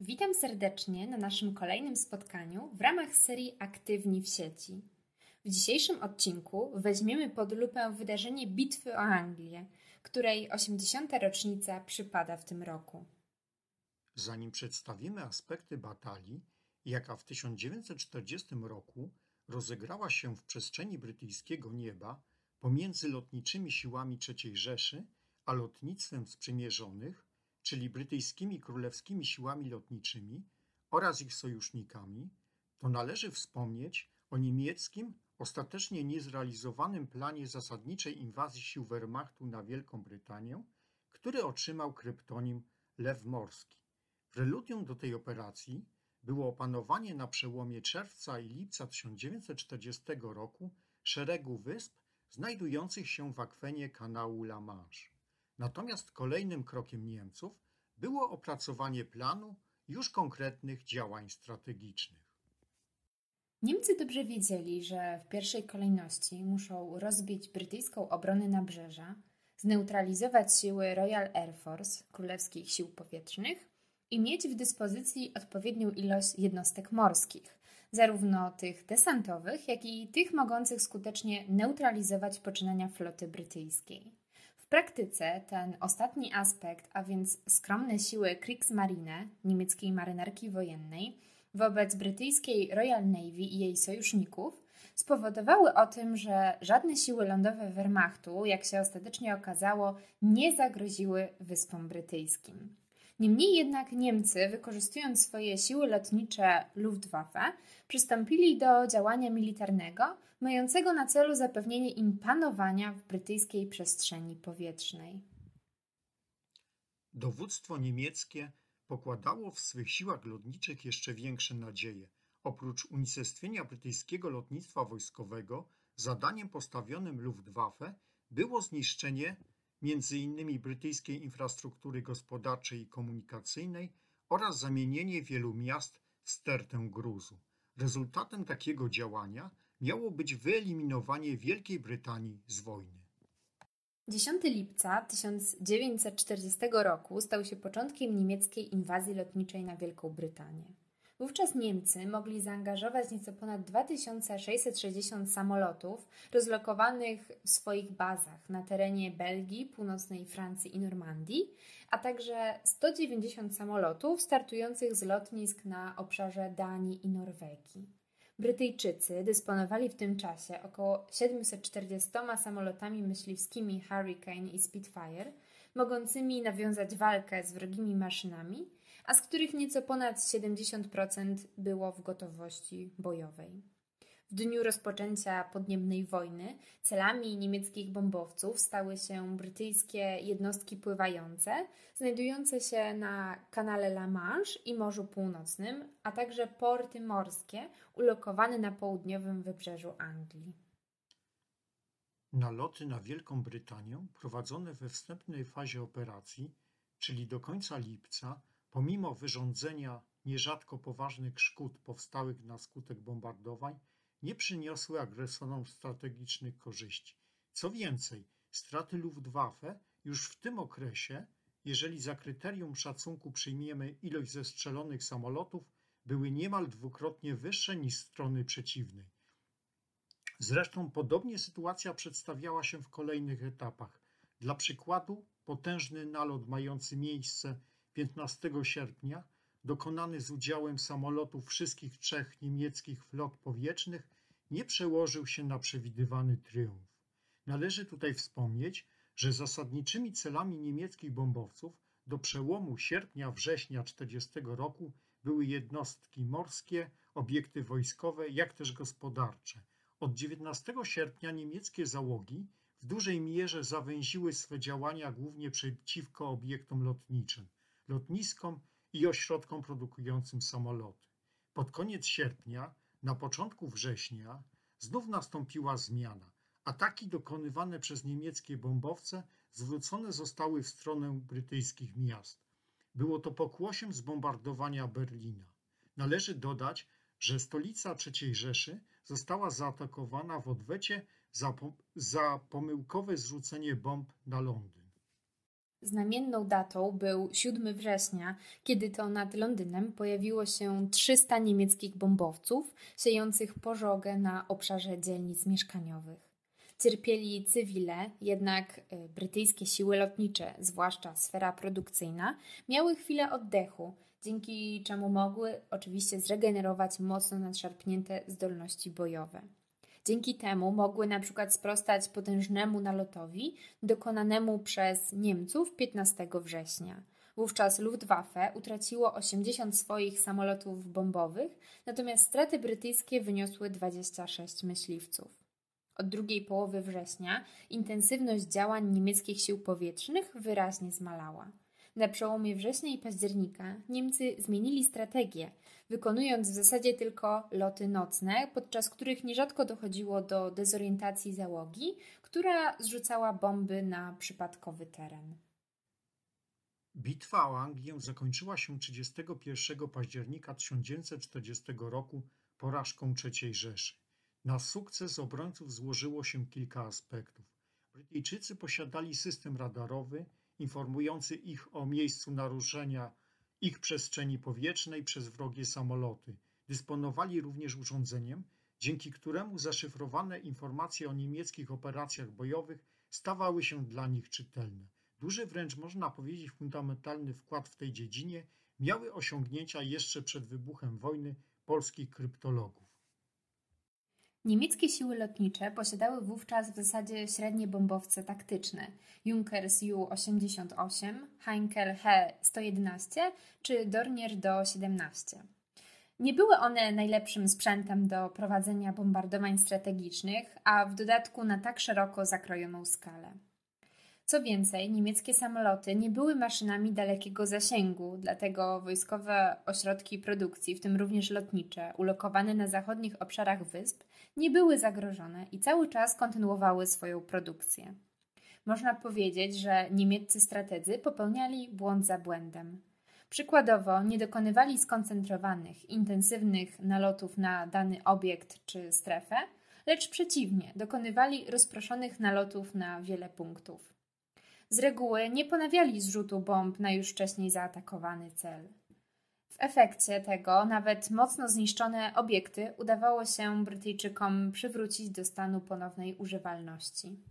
Witam serdecznie na naszym kolejnym spotkaniu w ramach serii Aktywni w sieci. W dzisiejszym odcinku weźmiemy pod lupę wydarzenie Bitwy o Anglię, której 80. rocznica przypada w tym roku. Zanim przedstawimy aspekty batalii, jaka w 1940 roku rozegrała się w przestrzeni brytyjskiego nieba pomiędzy lotniczymi siłami III Rzeszy a lotnictwem sprzymierzonych, czyli brytyjskimi królewskimi siłami lotniczymi oraz ich sojusznikami, to należy wspomnieć o niemieckim, ostatecznie niezrealizowanym planie zasadniczej inwazji sił Wehrmachtu na Wielką Brytanię, który otrzymał kryptonim Lew Morski. Preludium do tej operacji było opanowanie na przełomie czerwca i lipca 1940 roku szeregu wysp znajdujących się w akwenie kanału La Manche. Natomiast kolejnym krokiem Niemców było opracowanie planu już konkretnych działań strategicznych. Niemcy dobrze wiedzieli, że w pierwszej kolejności muszą rozbić brytyjską obronę nabrzeża, zneutralizować siły Royal Air Force, królewskich sił powietrznych i mieć w dyspozycji odpowiednią ilość jednostek morskich, zarówno tych desantowych, jak i tych mogących skutecznie neutralizować poczynania floty brytyjskiej. Praktyce ten ostatni aspekt, a więc skromne siły Kriegsmarine, niemieckiej marynarki wojennej, wobec brytyjskiej Royal Navy i jej sojuszników, spowodowały o tym, że żadne siły lądowe Wehrmachtu, jak się ostatecznie okazało, nie zagroziły wyspom brytyjskim. Niemniej jednak Niemcy, wykorzystując swoje siły lotnicze Luftwaffe, przystąpili do działania militarnego, mającego na celu zapewnienie im panowania w brytyjskiej przestrzeni powietrznej. Dowództwo niemieckie pokładało w swych siłach lotniczych jeszcze większe nadzieje. Oprócz unicestwienia brytyjskiego lotnictwa wojskowego, zadaniem postawionym Luftwaffe było zniszczenie między innymi brytyjskiej infrastruktury gospodarczej i komunikacyjnej oraz zamienienie wielu miast w stertę gruzu. Rezultatem takiego działania miało być wyeliminowanie Wielkiej Brytanii z wojny. 10 lipca 1940 roku stał się początkiem niemieckiej inwazji lotniczej na Wielką Brytanię. Wówczas Niemcy mogli zaangażować nieco ponad 2660 samolotów rozlokowanych w swoich bazach na terenie Belgii, północnej Francji i Normandii, a także 190 samolotów startujących z lotnisk na obszarze Danii i Norwegii. Brytyjczycy dysponowali w tym czasie około 740 samolotami myśliwskimi Hurricane i Spitfire, mogącymi nawiązać walkę z wrogimi maszynami, a z których nieco ponad 70% było w gotowości bojowej. W dniu rozpoczęcia podniemnej wojny celami niemieckich bombowców stały się brytyjskie jednostki pływające, znajdujące się na kanale La Manche i Morzu Północnym, a także porty morskie ulokowane na południowym wybrzeżu Anglii. Naloty na Wielką Brytanię prowadzone we wstępnej fazie operacji, czyli do końca lipca, pomimo wyrządzenia nierzadko poważnych szkód powstałych na skutek bombardowań, nie przyniosły agresorom strategicznych korzyści. Co więcej, straty Luftwaffe już w tym okresie, jeżeli za kryterium szacunku przyjmiemy ilość zestrzelonych samolotów, były niemal dwukrotnie wyższe niż strony przeciwnej. Zresztą podobnie sytuacja przedstawiała się w kolejnych etapach. Dla przykładu, potężny nalot mający miejsce 15 sierpnia dokonany z udziałem samolotów wszystkich trzech niemieckich flot powietrznych, nie przełożył się na przewidywany triumf. Należy tutaj wspomnieć, że zasadniczymi celami niemieckich bombowców do przełomu sierpnia-września 40 roku były jednostki morskie, obiekty wojskowe, jak też gospodarcze. Od 19 sierpnia niemieckie załogi w dużej mierze zawęziły swe działania głównie przeciwko obiektom lotniczym, lotniskom i ośrodkom produkującym samoloty. Pod koniec sierpnia, na początku września znów nastąpiła zmiana. Ataki dokonywane przez niemieckie bombowce zwrócone zostały w stronę brytyjskich miast. Było to pokłosiem zbombardowania Berlina. Należy dodać, że stolica III Rzeszy została zaatakowana w odwecie za, za pomyłkowe zrzucenie bomb na Londyn. Znamienną datą był 7 września, kiedy to nad Londynem pojawiło się 300 niemieckich bombowców siejących pożogę na obszarze dzielnic mieszkaniowych. Cierpieli cywile, jednak y, brytyjskie siły lotnicze, zwłaszcza sfera produkcyjna, miały chwilę oddechu, dzięki czemu mogły oczywiście zregenerować mocno nadszarpnięte zdolności bojowe. Dzięki temu mogły na przykład sprostać potężnemu nalotowi dokonanemu przez Niemców 15 września. Wówczas Luftwaffe utraciło 80 swoich samolotów bombowych, natomiast straty brytyjskie wyniosły 26 myśliwców. Od drugiej połowy września intensywność działań niemieckich sił powietrznych wyraźnie zmalała. Na przełomie września i października Niemcy zmienili strategię, wykonując w zasadzie tylko loty nocne, podczas których nierzadko dochodziło do dezorientacji załogi, która zrzucała bomby na przypadkowy teren. Bitwa o Anglię zakończyła się 31 października 1940 roku porażką III Rzeszy. Na sukces obrońców złożyło się kilka aspektów. Brytyjczycy posiadali system radarowy, informujący ich o miejscu naruszenia ich przestrzeni powietrznej przez wrogie samoloty. Dysponowali również urządzeniem, dzięki któremu zaszyfrowane informacje o niemieckich operacjach bojowych stawały się dla nich czytelne. Duży wręcz można powiedzieć fundamentalny wkład w tej dziedzinie miały osiągnięcia jeszcze przed wybuchem wojny polskich kryptologów. Niemieckie siły lotnicze posiadały wówczas w zasadzie średnie bombowce taktyczne Junkers Ju-88, Heinkel He-111 czy Dornier Do-17. Nie były one najlepszym sprzętem do prowadzenia bombardowań strategicznych, a w dodatku na tak szeroko zakrojoną skalę. Co więcej, niemieckie samoloty nie były maszynami dalekiego zasięgu, dlatego wojskowe ośrodki produkcji, w tym również lotnicze, ulokowane na zachodnich obszarach wysp, nie były zagrożone i cały czas kontynuowały swoją produkcję. Można powiedzieć, że niemieccy strategzy popełniali błąd za błędem. Przykładowo, nie dokonywali skoncentrowanych, intensywnych nalotów na dany obiekt czy strefę, lecz przeciwnie, dokonywali rozproszonych nalotów na wiele punktów. Z reguły nie ponawiali zrzutu bomb na już wcześniej zaatakowany cel. W efekcie tego nawet mocno zniszczone obiekty udawało się Brytyjczykom przywrócić do stanu ponownej używalności.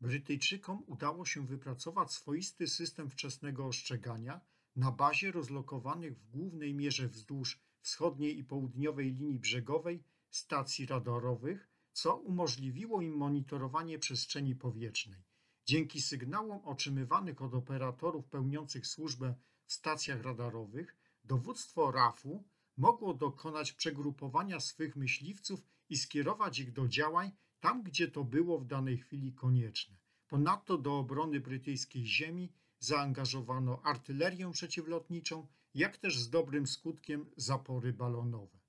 Brytyjczykom udało się wypracować swoisty system wczesnego ostrzegania na bazie rozlokowanych w głównej mierze wzdłuż wschodniej i południowej linii brzegowej stacji radarowych, co umożliwiło im monitorowanie przestrzeni powietrznej. Dzięki sygnałom otrzymywanych od operatorów pełniących służbę w stacjach radarowych, dowództwo RAF-u mogło dokonać przegrupowania swych myśliwców i skierować ich do działań tam, gdzie to było w danej chwili konieczne. Ponadto do obrony brytyjskiej ziemi zaangażowano artylerię przeciwlotniczą, jak też z dobrym skutkiem zapory balonowe.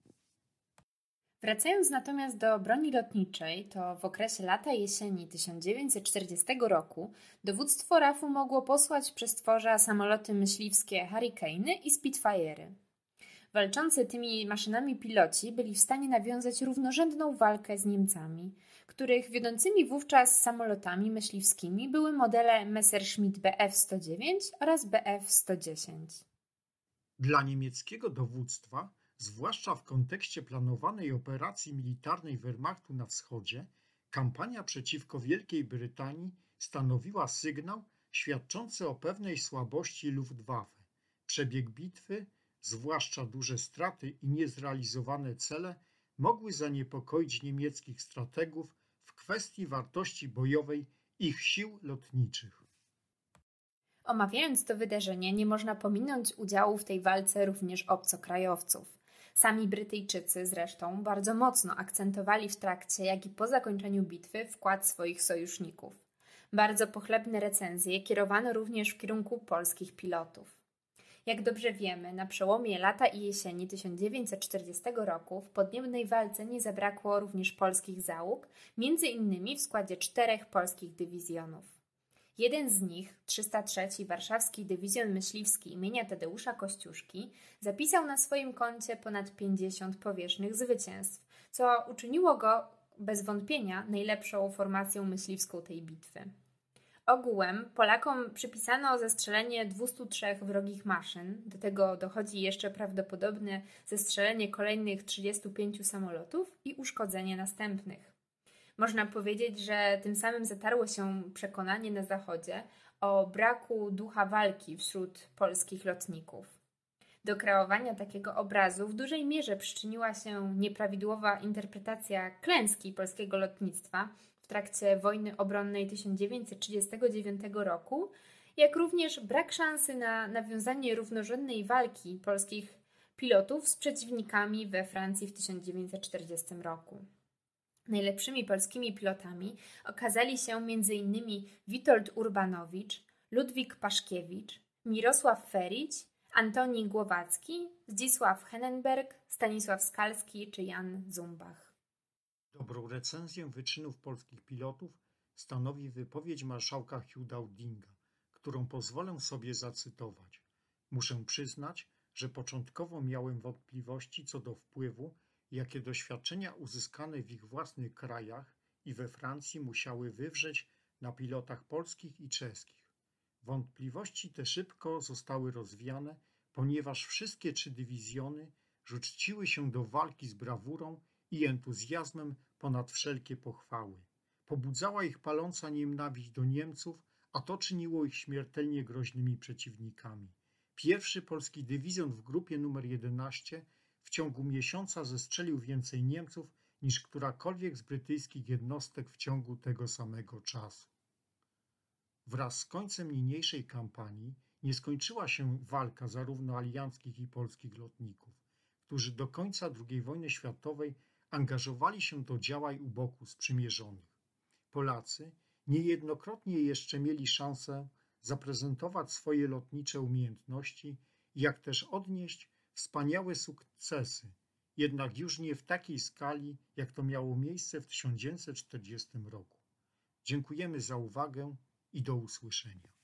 Wracając natomiast do broni lotniczej, to w okresie lata jesieni 1940 roku dowództwo RAF-u mogło posłać przez tworza samoloty myśliwskie Hurricane'y i Spitfire'y. Walczący tymi maszynami piloci byli w stanie nawiązać równorzędną walkę z Niemcami, których wiodącymi wówczas samolotami myśliwskimi były modele Messerschmitt Bf-109 oraz Bf-110. Dla niemieckiego dowództwa Zwłaszcza w kontekście planowanej operacji militarnej Wehrmachtu na wschodzie, kampania przeciwko Wielkiej Brytanii stanowiła sygnał świadczący o pewnej słabości Luftwaffe. Przebieg bitwy, zwłaszcza duże straty i niezrealizowane cele, mogły zaniepokoić niemieckich strategów w kwestii wartości bojowej ich sił lotniczych. Omawiając to wydarzenie, nie można pominąć udziału w tej walce również obcokrajowców. Sami Brytyjczycy zresztą bardzo mocno akcentowali w trakcie, jak i po zakończeniu bitwy wkład swoich sojuszników. Bardzo pochlebne recenzje kierowano również w kierunku polskich pilotów. Jak dobrze wiemy, na przełomie lata i jesieni 1940 roku w podniebnej walce nie zabrakło również polskich załóg, między innymi w składzie czterech polskich dywizjonów. Jeden z nich, 303 Warszawski Dywizjon Myśliwski imienia Tadeusza Kościuszki, zapisał na swoim koncie ponad 50 powierzchnych zwycięstw, co uczyniło go bez wątpienia najlepszą formacją myśliwską tej bitwy. Ogółem Polakom przypisano zestrzelenie 203 wrogich maszyn. Do tego dochodzi jeszcze prawdopodobne zestrzelenie kolejnych 35 samolotów i uszkodzenie następnych. Można powiedzieć, że tym samym zatarło się przekonanie na Zachodzie o braku ducha walki wśród polskich lotników. Do kreowania takiego obrazu w dużej mierze przyczyniła się nieprawidłowa interpretacja klęski polskiego lotnictwa w trakcie wojny obronnej 1939 roku, jak również brak szansy na nawiązanie równorzędnej walki polskich pilotów z przeciwnikami we Francji w 1940 roku. Najlepszymi polskimi pilotami okazali się m.in. Witold Urbanowicz, Ludwik Paszkiewicz, Mirosław Ferić, Antoni Głowacki, Zdzisław Henenberg, Stanisław Skalski czy Jan Zumbach. Dobrą recenzję wyczynów polskich pilotów stanowi wypowiedź marszałka Hugh którą pozwolę sobie zacytować. Muszę przyznać, że początkowo miałem wątpliwości co do wpływu, jakie doświadczenia uzyskane w ich własnych krajach i we Francji musiały wywrzeć na pilotach polskich i czeskich. Wątpliwości te szybko zostały rozwiane, ponieważ wszystkie trzy dywizjony rzuciły się do walki z brawurą i entuzjazmem ponad wszelkie pochwały. Pobudzała ich paląca nienawiść do Niemców, a to czyniło ich śmiertelnie groźnymi przeciwnikami. Pierwszy polski dywizjon w grupie numer 11 w ciągu miesiąca zestrzelił więcej Niemców niż którakolwiek z brytyjskich jednostek w ciągu tego samego czasu. Wraz z końcem niniejszej kampanii nie skończyła się walka zarówno alianckich i polskich lotników, którzy do końca II wojny światowej angażowali się do działań u boku sprzymierzonych. Polacy niejednokrotnie jeszcze mieli szansę zaprezentować swoje lotnicze umiejętności, jak też odnieść wspaniałe sukcesy, jednak już nie w takiej skali, jak to miało miejsce w 1940 roku. Dziękujemy za uwagę i do usłyszenia.